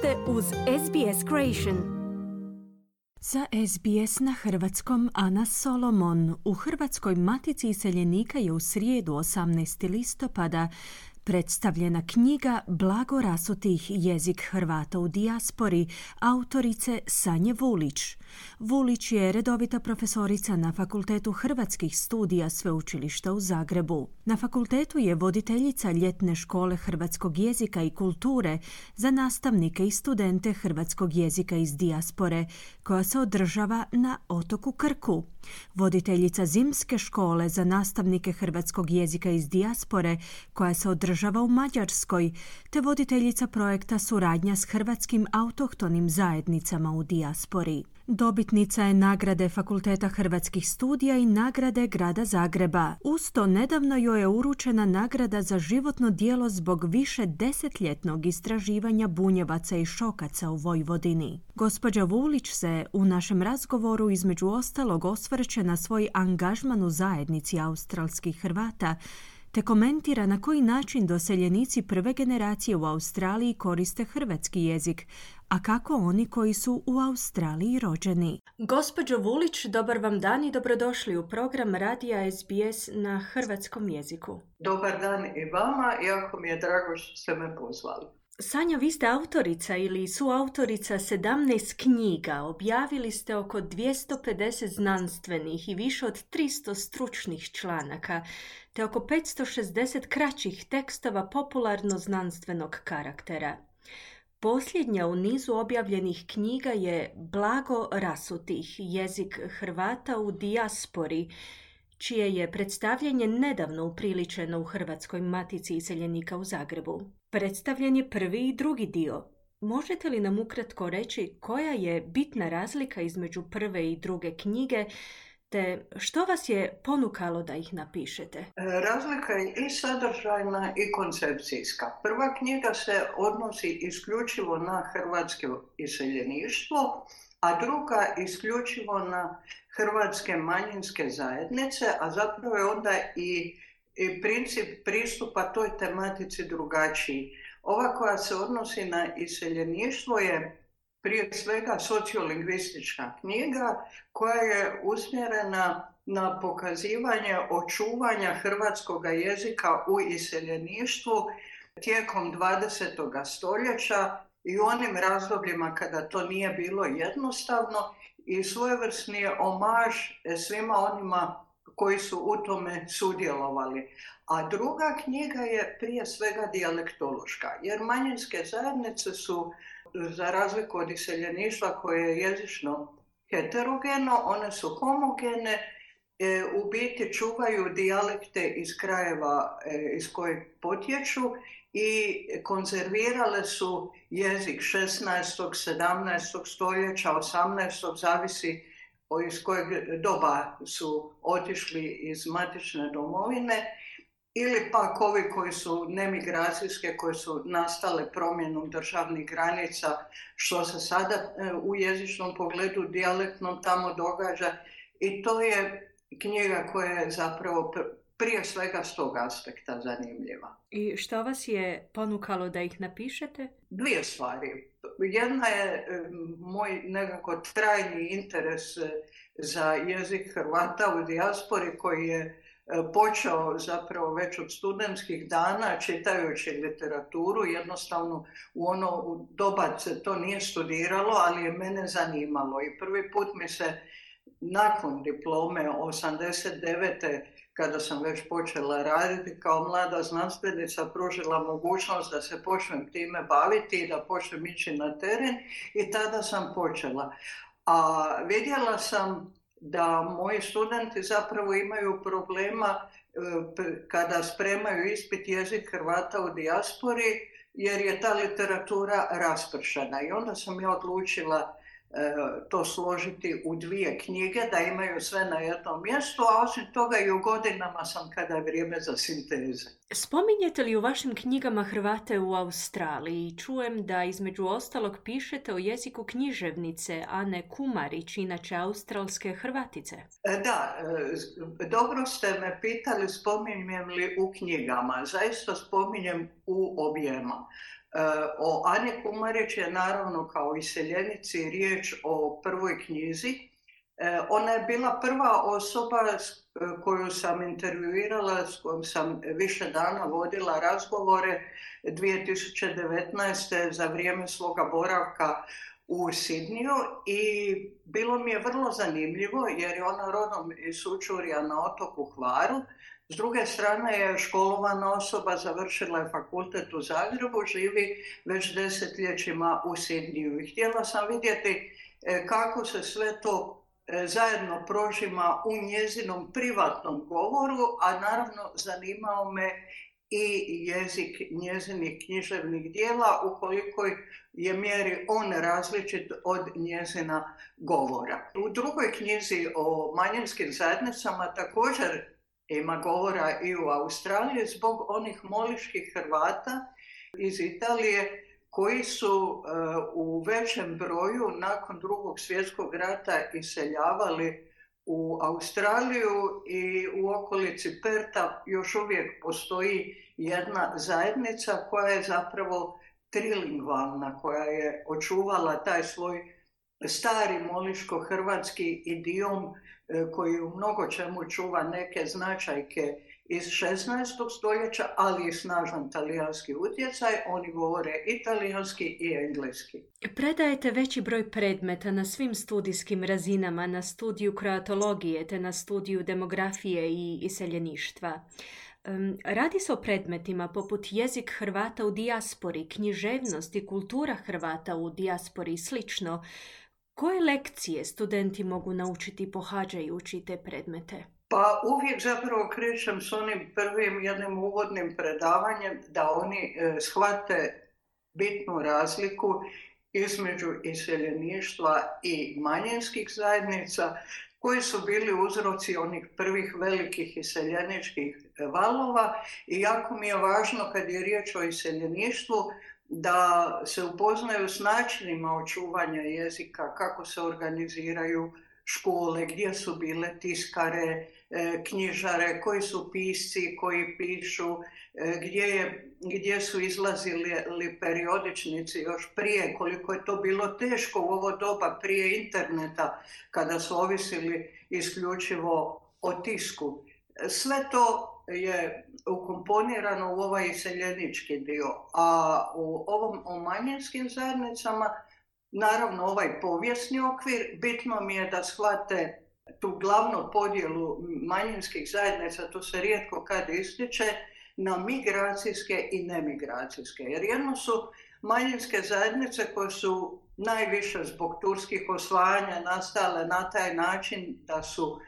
ste uz SBS Creation. Za SBS na hrvatskom Ana Solomon. U Hrvatskoj matici iseljenika je u srijedu 18. listopada predstavljena knjiga Blago rasutih jezik Hrvata u dijaspori autorice Sanje Vulić. Vulić je redovita profesorica na Fakultetu hrvatskih studija Sveučilišta u Zagrebu. Na fakultetu je voditeljica ljetne škole hrvatskog jezika i kulture za nastavnike i studente hrvatskog jezika iz dijaspore, koja se održava na otoku Krku. Voditeljica zimske škole za nastavnike hrvatskog jezika iz dijaspore, koja se održava u Mađarskoj, te voditeljica projekta suradnja s hrvatskim autohtonim zajednicama u dijaspori. Dobitnica je nagrade Fakulteta hrvatskih studija i nagrade Grada Zagreba. Usto nedavno joj je uručena nagrada za životno dijelo zbog više desetljetnog istraživanja bunjevaca i šokaca u Vojvodini. Gospođa Vulić se u našem razgovoru između ostalog osvrće na svoj angažman u zajednici australskih Hrvata te komentira na koji način doseljenici prve generacije u Australiji koriste hrvatski jezik, a kako oni koji su u Australiji rođeni. Gospođo Vulić, dobar vam dan i dobrodošli u program Radija SBS na hrvatskom jeziku. Dobar dan i vama, jako mi je drago što ste me pozvali. Sanja, vi ste autorica ili suautorica 17 knjiga. Objavili ste oko 250 znanstvenih i više od 300 stručnih članaka, te oko 560 kraćih tekstova popularno-znanstvenog karaktera. Posljednja u nizu objavljenih knjiga je Blago rasutih, jezik Hrvata u dijaspori, čije je predstavljanje nedavno upriličeno u Hrvatskoj matici iseljenika u Zagrebu. Predstavljen je prvi i drugi dio. Možete li nam ukratko reći koja je bitna razlika između prve i druge knjige, te što vas je ponukalo da ih napišete? E, razlika je i sadržajna i koncepcijska. Prva knjiga se odnosi isključivo na hrvatsko iseljeništvo, a druga isključivo na hrvatske manjinske zajednice, a zapravo je onda i, i princip pristupa toj tematici drugačiji. Ova koja se odnosi na iseljeništvo je prije svega sociolingvistička knjiga koja je usmjerena na pokazivanje očuvanja hrvatskog jezika u iseljeništvu tijekom 20. stoljeća i u onim razdobljima kada to nije bilo jednostavno i svojevrsni je omaž svima onima koji su u tome sudjelovali. A druga knjiga je prije svega dijalektološka, jer manjinske zajednice su za razliku od iseljeništva koje je jezično heterogeno, one su homogene, e, u biti čuvaju dijalekte iz krajeva e, iz kojeg potječu i konzervirale su jezik 16. 17. stoljeća, 18. zavisi iz kojeg doba su otišli iz matične domovine ili pak ovi koji su nemigracijske, koje su nastale promjenom državnih granica, što se sada e, u jezičnom pogledu dijalektnom tamo događa. I to je knjiga koja je zapravo prije svega s tog aspekta zanimljiva. I što vas je ponukalo da ih napišete? Dvije stvari. Jedna je moj nekako trajni interes e, za jezik Hrvata u dijaspori koji je E, počeo zapravo već od studentskih dana čitajući literaturu, jednostavno u ono doba se to nije studiralo, ali je mene zanimalo i prvi put mi se nakon diplome 89. kada sam već počela raditi kao mlada znanstvenica pružila mogućnost da se počnem time baviti i da počnem ići na teren i tada sam počela. A vidjela sam da moji studenti zapravo imaju problema e, kada spremaju ispit jezik Hrvata u dijaspori jer je ta literatura raspršena i onda sam ja odlučila to složiti u dvije knjige, da imaju sve na jednom mjestu, a osim toga i u godinama sam kada je vrijeme za sinteze. Spominjete li u vašim knjigama Hrvate u Australiji? Čujem da između ostalog pišete o jeziku književnice Ane Kumarić, inače australske Hrvatice. E, da, e, dobro ste me pitali spominjem li u knjigama. Zaista spominjem u objema. O Ani Kumarić je naravno kao iseljenici riječ o prvoj knjizi. Ona je bila prva osoba koju sam intervjuirala, s kojom sam više dana vodila razgovore 2019. za vrijeme svoga boravka u Sidniju i bilo mi je vrlo zanimljivo jer je ona rodom iz Sučurja na otoku Hvaru. S druge strane je školovana osoba, završila je fakultet u Zagrebu, živi već desetljećima u Sidniju. I htjela sam vidjeti e, kako se sve to e, zajedno prožima u njezinom privatnom govoru, a naravno zanimao me i jezik njezinih književnih dijela u kolikoj je mjeri on različit od njezina govora. U drugoj knjizi o manjinskim zajednicama također ima govora i u Australiji zbog onih moliških Hrvata iz Italije koji su e, u većem broju nakon drugog svjetskog rata iseljavali u Australiju i u okolici Perta još uvijek postoji jedna zajednica koja je zapravo trilingvalna, koja je očuvala taj svoj stari moliško-hrvatski idiom e, koji u mnogo čemu čuva neke značajke iz 16. stoljeća, ali i snažan talijanski utjecaj. Oni govore italijanski i engleski. Predajete veći broj predmeta na svim studijskim razinama, na studiju kroatologije te na studiju demografije i iseljeništva. Radi se o predmetima poput jezik Hrvata u dijaspori, književnost i kultura Hrvata u dijaspori i slično. Koje lekcije studenti mogu naučiti pohađajući te predmete? Pa uvijek zapravo krećem s onim prvim jednim uvodnim predavanjem da oni e, shvate bitnu razliku između iseljeništva i manjinskih zajednica koji su bili uzroci onih prvih velikih iseljeničkih valova i jako mi je važno kad je riječ o iseljeništvu da se upoznaju s načinima očuvanja jezika, kako se organiziraju škole, gdje su bile tiskare, e, knjižare, koji su pisci koji pišu, e, gdje, je, gdje su izlazili periodičnici još prije, koliko je to bilo teško u ovo doba prije interneta, kada su ovisili isključivo o tisku. Sve to je ukomponirano u ovaj iseljenički dio, a u ovom o manjinskim zajednicama Naravno, ovaj povijesni okvir, bitno mi je da shvate tu glavnu podjelu manjinskih zajednica, to se rijetko kad ističe, na migracijske i nemigracijske. Jer jedno su manjinske zajednice koje su najviše zbog turskih osvajanja nastale na taj način da su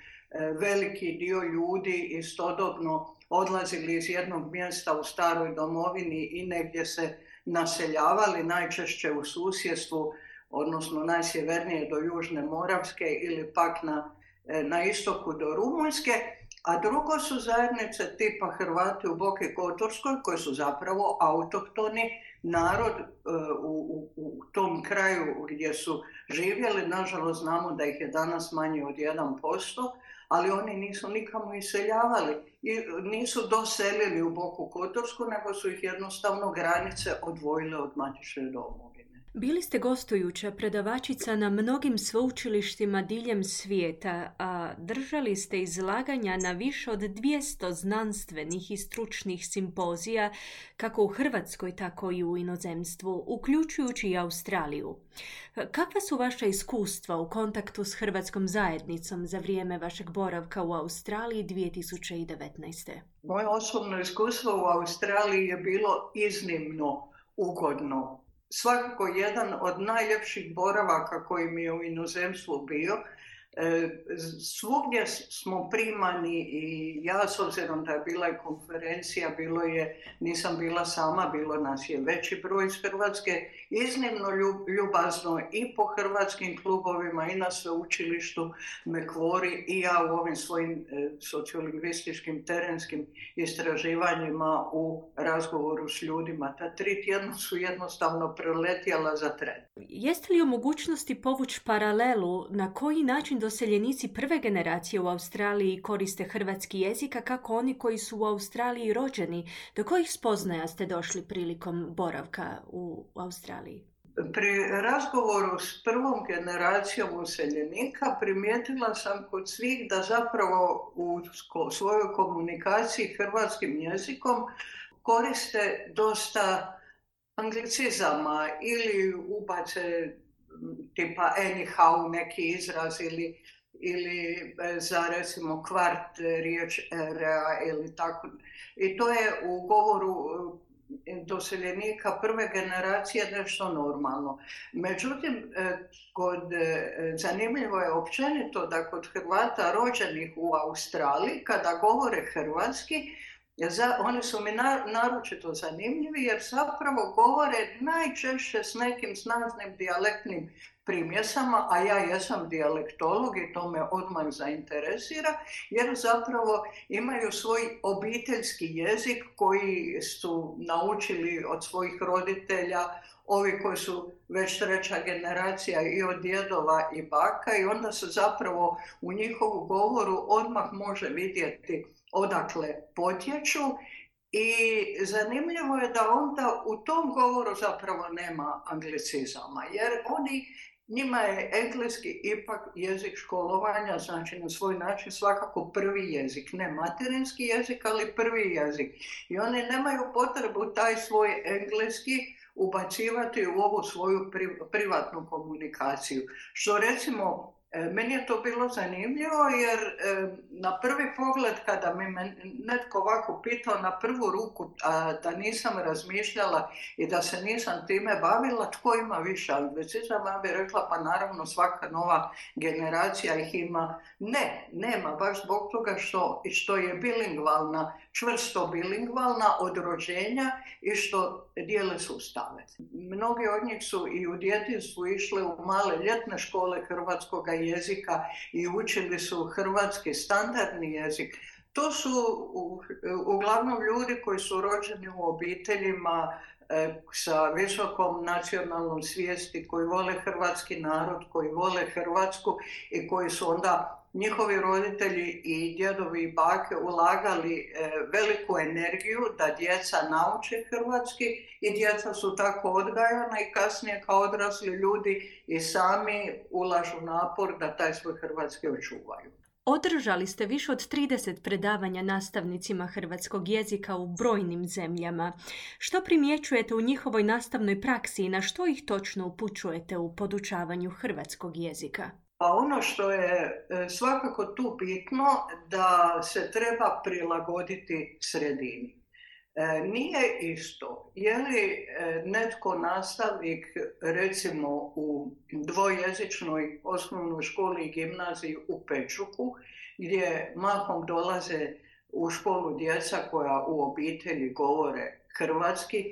veliki dio ljudi istodobno odlazili iz jednog mjesta u staroj domovini i negdje se naseljavali, najčešće u susjedstvu odnosno najsjevernije do Južne Moravske ili pak na, e, na istoku do Rumunjske, a drugo su zajednice tipa Hrvati u Boki Kotorskoj koji su zapravo autohtoni narod e, u, u, u tom kraju gdje su živjeli. Nažalost znamo da ih je danas manje od 1%, ali oni nisu nikamo iseljavali i nisu doselili u Boku Kotorsku, nego su ih jednostavno granice odvojile od matične domove. Bili ste gostujuća predavačica na mnogim sveučilištima diljem svijeta, a držali ste izlaganja na više od 200 znanstvenih i stručnih simpozija, kako u Hrvatskoj, tako i u inozemstvu, uključujući i Australiju. Kakva su vaša iskustva u kontaktu s hrvatskom zajednicom za vrijeme vašeg boravka u Australiji 2019. Moje osobno iskustvo u Australiji je bilo iznimno ugodno svakako jedan od najljepših boravaka koji mi je u inozemstvu bio svugdje smo primani i ja s obzirom da je bila i konferencija, bilo je, nisam bila sama, bilo nas je veći broj iz Hrvatske, iznimno ljubazno i po hrvatskim klubovima i na sveučilištu me kvori i ja u ovim svojim e, sociolingvističkim terenskim istraživanjima u razgovoru s ljudima. Ta tri tjedna su jednostavno preletjela za tren. Jeste li u mogućnosti povući paralelu na koji način doseljenici prve generacije u Australiji koriste hrvatski jezik, a kako oni koji su u Australiji rođeni? Do kojih spoznaja ste došli prilikom boravka u Australiji? Pri razgovoru s prvom generacijom useljenika primijetila sam kod svih da zapravo u svojoj komunikaciji hrvatskim jezikom koriste dosta anglicizama ili ubace tipa anyhow neki izraz ili, ili e, za recimo kvart riječ ili tako. I to je u govoru e, doseljenika prve generacije nešto normalno. Međutim, e, kod, zanimljivo je općenito da kod Hrvata rođenih u Australiji, kada govore hrvatski, za, oni su mi naročito zanimljivi jer zapravo govore najčešće s nekim snažnim dijalektnim primjesama, a ja jesam dijalektolog i to me odmah zainteresira, jer zapravo imaju svoj obiteljski jezik koji su naučili od svojih roditelja, ovi koji su već treća generacija i od djedova i baka i onda se zapravo u njihovu govoru odmah može vidjeti odakle potječu i zanimljivo je da onda u tom govoru zapravo nema anglicizama, jer oni njima je engleski ipak jezik školovanja, znači na svoj način svakako prvi jezik, ne materinski jezik, ali prvi jezik. I oni nemaju potrebu taj svoj engleski ubacivati u ovu svoju privatnu komunikaciju. Što recimo meni je to bilo zanimljivo jer e, na prvi pogled kada mi netko ovako pitao na prvu ruku da nisam razmišljala i da se nisam time bavila, tko ima više anglicizama, ja bih rekla pa naravno svaka nova generacija ih ima. Ne, nema, baš zbog toga što, što je bilingvalna, čvrsto bilingvalna od rođenja i što dijele sustave. Mnogi od njih su i u djetinstvu išli u male ljetne škole hrvatskog jezika i učili su hrvatski standardni jezik. To su uglavnom ljudi koji su rođeni u obiteljima e, sa visokom nacionalnom svijesti, koji vole hrvatski narod, koji vole Hrvatsku i koji su onda njihovi roditelji i djedovi i bake ulagali e, veliku energiju da djeca nauče hrvatski i djeca su tako odgajana i kasnije kao odrasli ljudi i sami ulažu napor da taj svoj hrvatski očuvaju. Održali ste više od 30 predavanja nastavnicima hrvatskog jezika u brojnim zemljama. Što primjećujete u njihovoj nastavnoj praksi i na što ih točno upućujete u podučavanju hrvatskog jezika? Pa ono što je e, svakako tu bitno da se treba prilagoditi sredini. E, nije isto je li e, netko nastavnik recimo u dvojezičnoj osnovnoj školi i gimnaziji u Pečuku gdje mahom dolaze u školu djeca koja u obitelji govore hrvatski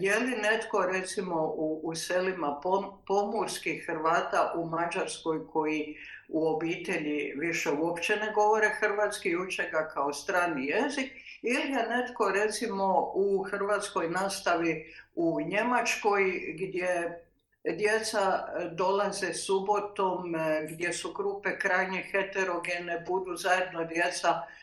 je li netko recimo u, u selima pomorskih Hrvata u Mađarskoj koji u obitelji više uopće ne govore hrvatski i uče ga kao strani jezik ili je netko recimo u hrvatskoj nastavi u Njemačkoj gdje djeca dolaze subotom e, gdje su grupe krajnje heterogene, budu zajedno djeca E,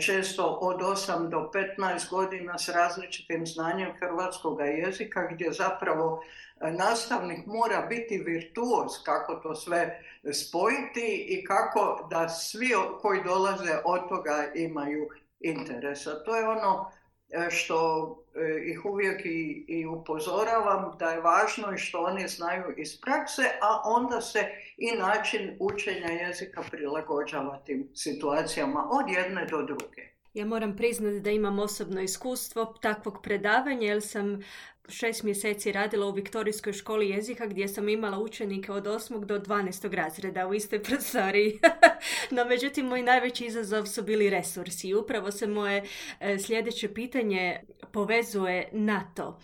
često od 8 do 15 godina s različitim znanjem hrvatskog jezika gdje zapravo e, nastavnik mora biti virtuoz kako to sve spojiti i kako da svi koji dolaze od toga imaju interesa. To je ono E, što e, ih uvijek i, i upozoravam da je važno i što oni znaju iz prakse, a onda se i način učenja jezika prilagođava tim situacijama od jedne do druge. Ja moram priznati da imam osobno iskustvo takvog predavanja jer sam šest mjeseci radila u Viktorijskoj školi jezika gdje sam imala učenike od 8. do 12. razreda u istoj prostoriji. no međutim, moj najveći izazov su bili resursi upravo se moje e, sljedeće pitanje povezuje na to.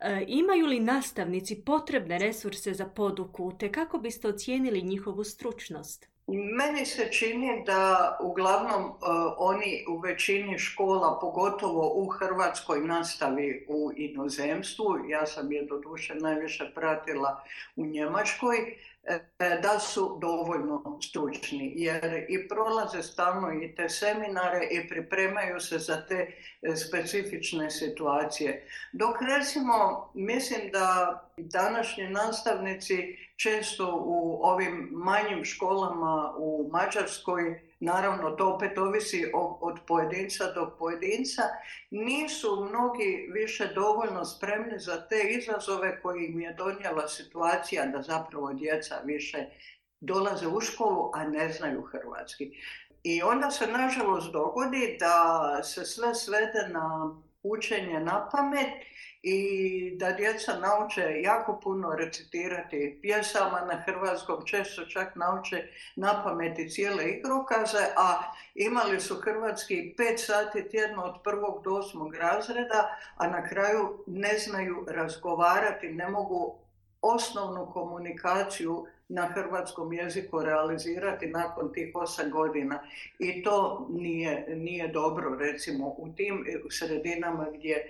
E, imaju li nastavnici potrebne resurse za poduku te kako biste ocijenili njihovu stručnost? Meni se čini da uglavnom uh, oni u većini škola, pogotovo u Hrvatskoj nastavi u inozemstvu, ja sam je doduše najviše pratila u Njemačkoj, E, da su dovoljno stručni jer i prolaze stalno i te seminare i pripremaju se za te e, specifične situacije. Dok recimo mislim da današnji nastavnici često u ovim manjim školama u Mađarskoj naravno to opet ovisi od pojedinca do pojedinca, nisu mnogi više dovoljno spremni za te izazove koji im je donijela situacija da zapravo djeca više dolaze u školu, a ne znaju hrvatski. I onda se nažalost dogodi da se sve svede na učenje na pamet i da djeca nauče jako puno recitirati pjesama na hrvatskom, često čak nauče na pameti cijele igrokaze, a imali su hrvatski pet sati tjedno od prvog do osmog razreda, a na kraju ne znaju razgovarati, ne mogu osnovnu komunikaciju na hrvatskom jeziku realizirati nakon tih osam godina. I to nije, nije dobro, recimo, u tim sredinama gdje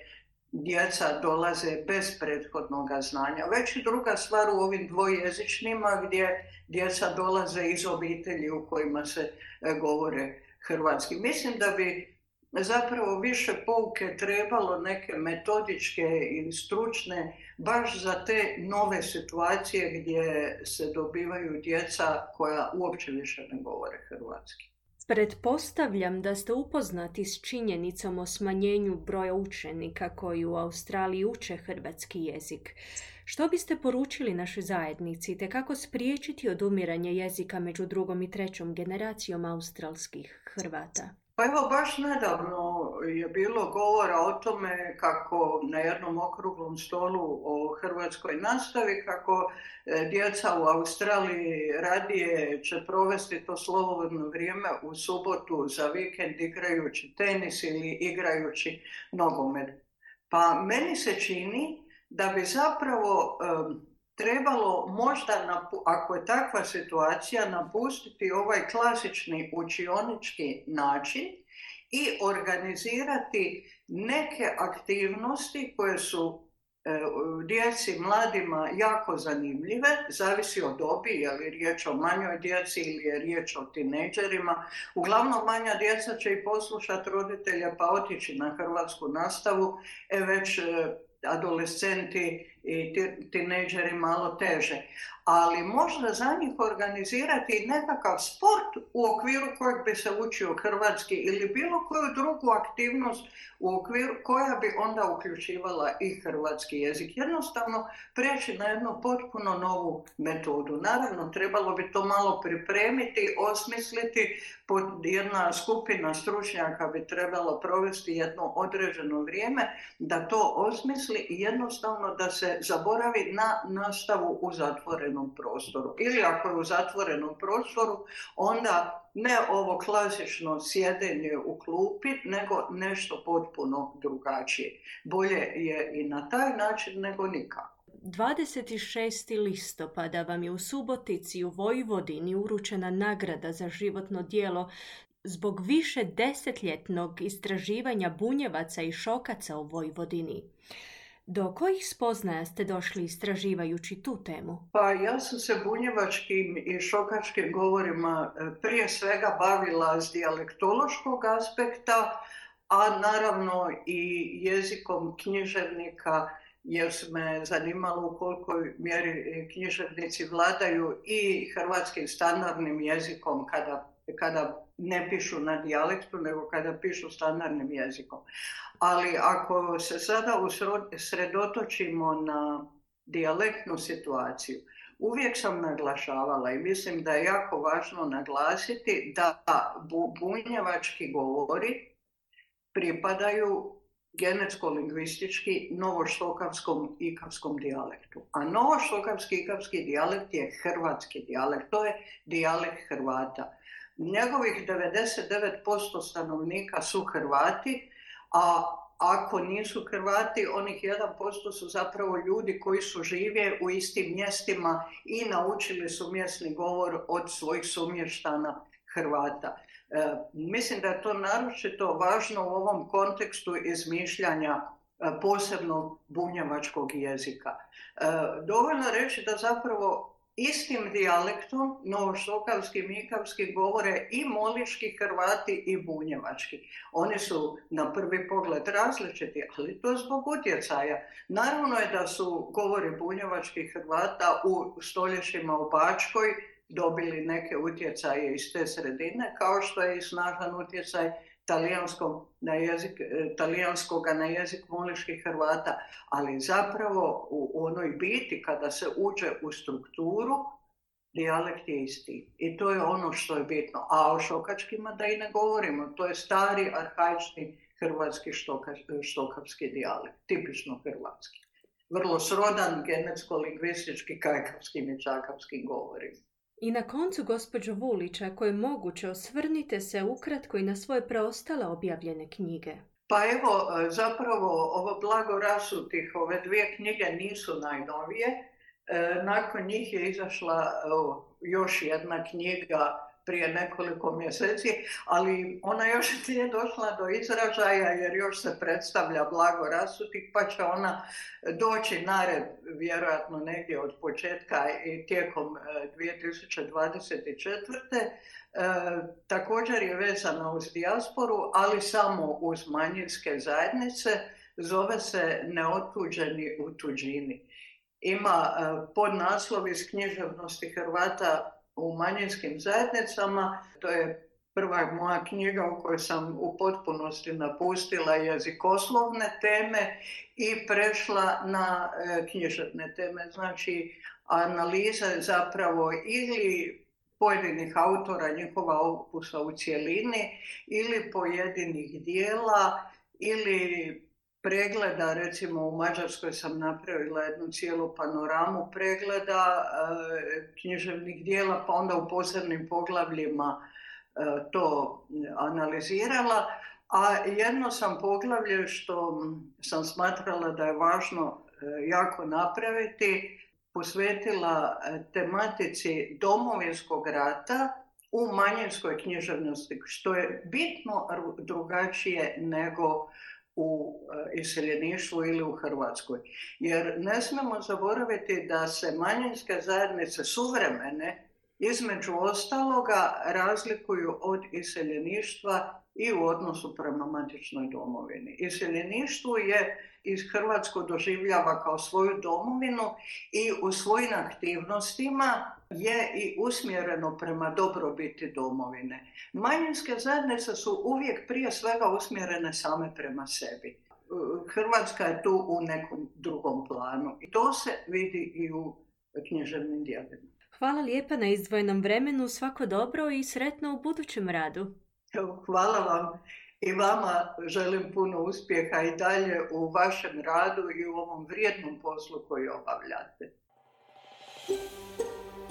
djeca dolaze bez prethodnog znanja. Već i druga stvar u ovim dvojezičnima gdje djeca dolaze iz obitelji u kojima se e, govore hrvatski. Mislim da bi zapravo više pouke trebalo neke metodičke i stručne baš za te nove situacije gdje se dobivaju djeca koja uopće više ne govore hrvatski. Pretpostavljam da ste upoznati s činjenicom o smanjenju broja učenika koji u Australiji uče hrvatski jezik. Što biste poručili našoj zajednici te kako spriječiti odumiranje jezika među drugom i trećom generacijom australskih Hrvata? Pa evo, baš nedavno je bilo govora o tome kako na jednom okruglom stolu o hrvatskoj nastavi, kako e, djeca u Australiji radije će provesti to slobodno vrijeme u subotu za vikend igrajući tenis ili igrajući nogomet. Pa meni se čini da bi zapravo trebalo možda, ako je takva situacija, napustiti ovaj klasični učionički način i organizirati neke aktivnosti koje su e, djeci, mladima jako zanimljive, zavisi od dobi, je li riječ o manjoj djeci ili je riječ o tineđerima. Uglavnom manja djeca će i poslušati roditelja pa otići na hrvatsku nastavu, e već e, adolescenti i tineđeri malo teže. Ali možda za njih organizirati nekakav sport u okviru kojeg bi se učio hrvatski ili bilo koju drugu aktivnost u okviru koja bi onda uključivala i hrvatski jezik. Jednostavno preći na jednu potpuno novu metodu. Naravno, trebalo bi to malo pripremiti, osmisliti, jedna skupina stručnjaka bi trebalo provesti jedno određeno vrijeme da to osmisli i jednostavno da se zaboravi na nastavu u zatvorenom prostoru. Ili ako je u zatvorenom prostoru, onda ne ovo klasično sjedenje u klupi, nego nešto potpuno drugačije. Bolje je i na taj način nego nikako. 26. listopada vam je u Subotici u Vojvodini uručena nagrada za životno dijelo zbog više desetljetnog istraživanja bunjevaca i šokaca u Vojvodini. Do kojih spoznaja ste došli istraživajući tu temu? Pa ja sam se bunjevačkim i šokačkim govorima e, prije svega bavila s dijalektološkog aspekta, a naravno i jezikom književnika jer su me zanimalo u kolikoj mjeri književnici vladaju i hrvatskim standardnim jezikom kada, kada ne pišu na dijalektu, nego kada pišu standardnim jezikom. Ali ako se sada usredotočimo na dijalektnu situaciju, uvijek sam naglašavala i mislim da je jako važno naglasiti da bunjevački govori pripadaju genetsko-lingvistički novoštokavskom ikavskom dijalektu. A novoštokavski ikavski dijalekt je hrvatski dijalekt, to je dijalekt Hrvata. Njegovih 99% stanovnika su Hrvati, a ako nisu Hrvati, onih 1% su zapravo ljudi koji su živje u istim mjestima i naučili su mjesni govor od svojih sumještana Hrvata. E, mislim da je to naročito važno u ovom kontekstu izmišljanja e, posebno bunjevačkog jezika. E, dovoljno reći da zapravo istim dijalektom, novoštokavski, mikavski, govore i moliški Hrvati i bunjevački. Oni su na prvi pogled različiti, ali to zbog utjecaja. Naravno je da su govori bunjevačkih Hrvata u stoljećima u Bačkoj dobili neke utjecaje iz te sredine, kao što je i snažan utjecaj talijanskog na jezik, e, talijanskoga na jezik moliških Hrvata, ali zapravo u onoj biti kada se uđe u strukturu, dijalekt je isti. I to je ono što je bitno. A o šokačkima da i ne govorimo. To je stari, arhaični hrvatski štokavski dijalekt. Tipično hrvatski. Vrlo srodan, genetsko-lingvistički, kajkavskim i čakavskim govorima. I na koncu, gospođo Vulić, ako je moguće, osvrnite se ukratko i na svoje preostale objavljene knjige. Pa evo, zapravo ovo blago rasutih, ove dvije knjige nisu najnovije. E, nakon njih je izašla još jedna knjiga prije nekoliko mjeseci, ali ona još nije došla do izražaja jer još se predstavlja blago rasutih, pa će ona doći nared vjerojatno negdje od početka i tijekom 2024. E, e, također je vezana uz dijasporu, ali samo uz manjinske zajednice, zove se Neotuđeni u tuđini. Ima e, podnaslov iz književnosti Hrvata u manjinskim zajednicama. To je prva moja knjiga u kojoj sam u potpunosti napustila jezikoslovne teme i prešla na e, književne teme. Znači, analiza zapravo ili pojedinih autora, njihova opusa u cjelini ili pojedinih dijela ili pregleda, recimo u Mađarskoj sam napravila jednu cijelu panoramu pregleda e, književnih dijela, pa onda u posebnim poglavljima e, to analizirala. A jedno sam poglavlje što sam smatrala da je važno e, jako napraviti, posvetila tematici domovinskog rata u manjinskoj književnosti, što je bitno drugačije nego u e, iseljeništvu ili u Hrvatskoj. Jer ne smemo zaboraviti da se manjinske zajednice suvremene između ostaloga razlikuju od iseljeništva i u odnosu prema matičnoj domovini. Iseljeništvo je iz Hrvatsko doživljava kao svoju domovinu i u svojim aktivnostima je i usmjereno prema dobrobiti domovine. Manjinske zajednice su uvijek prije svega usmjerene same prema sebi. Hrvatska je tu u nekom drugom planu i to se vidi i u književnim dijelima. Hvala lijepa na izdvojenom vremenu, svako dobro i sretno u budućem radu. Hvala vam i vama želim puno uspjeha i dalje u vašem radu i u ovom vrijednom poslu koji obavljate.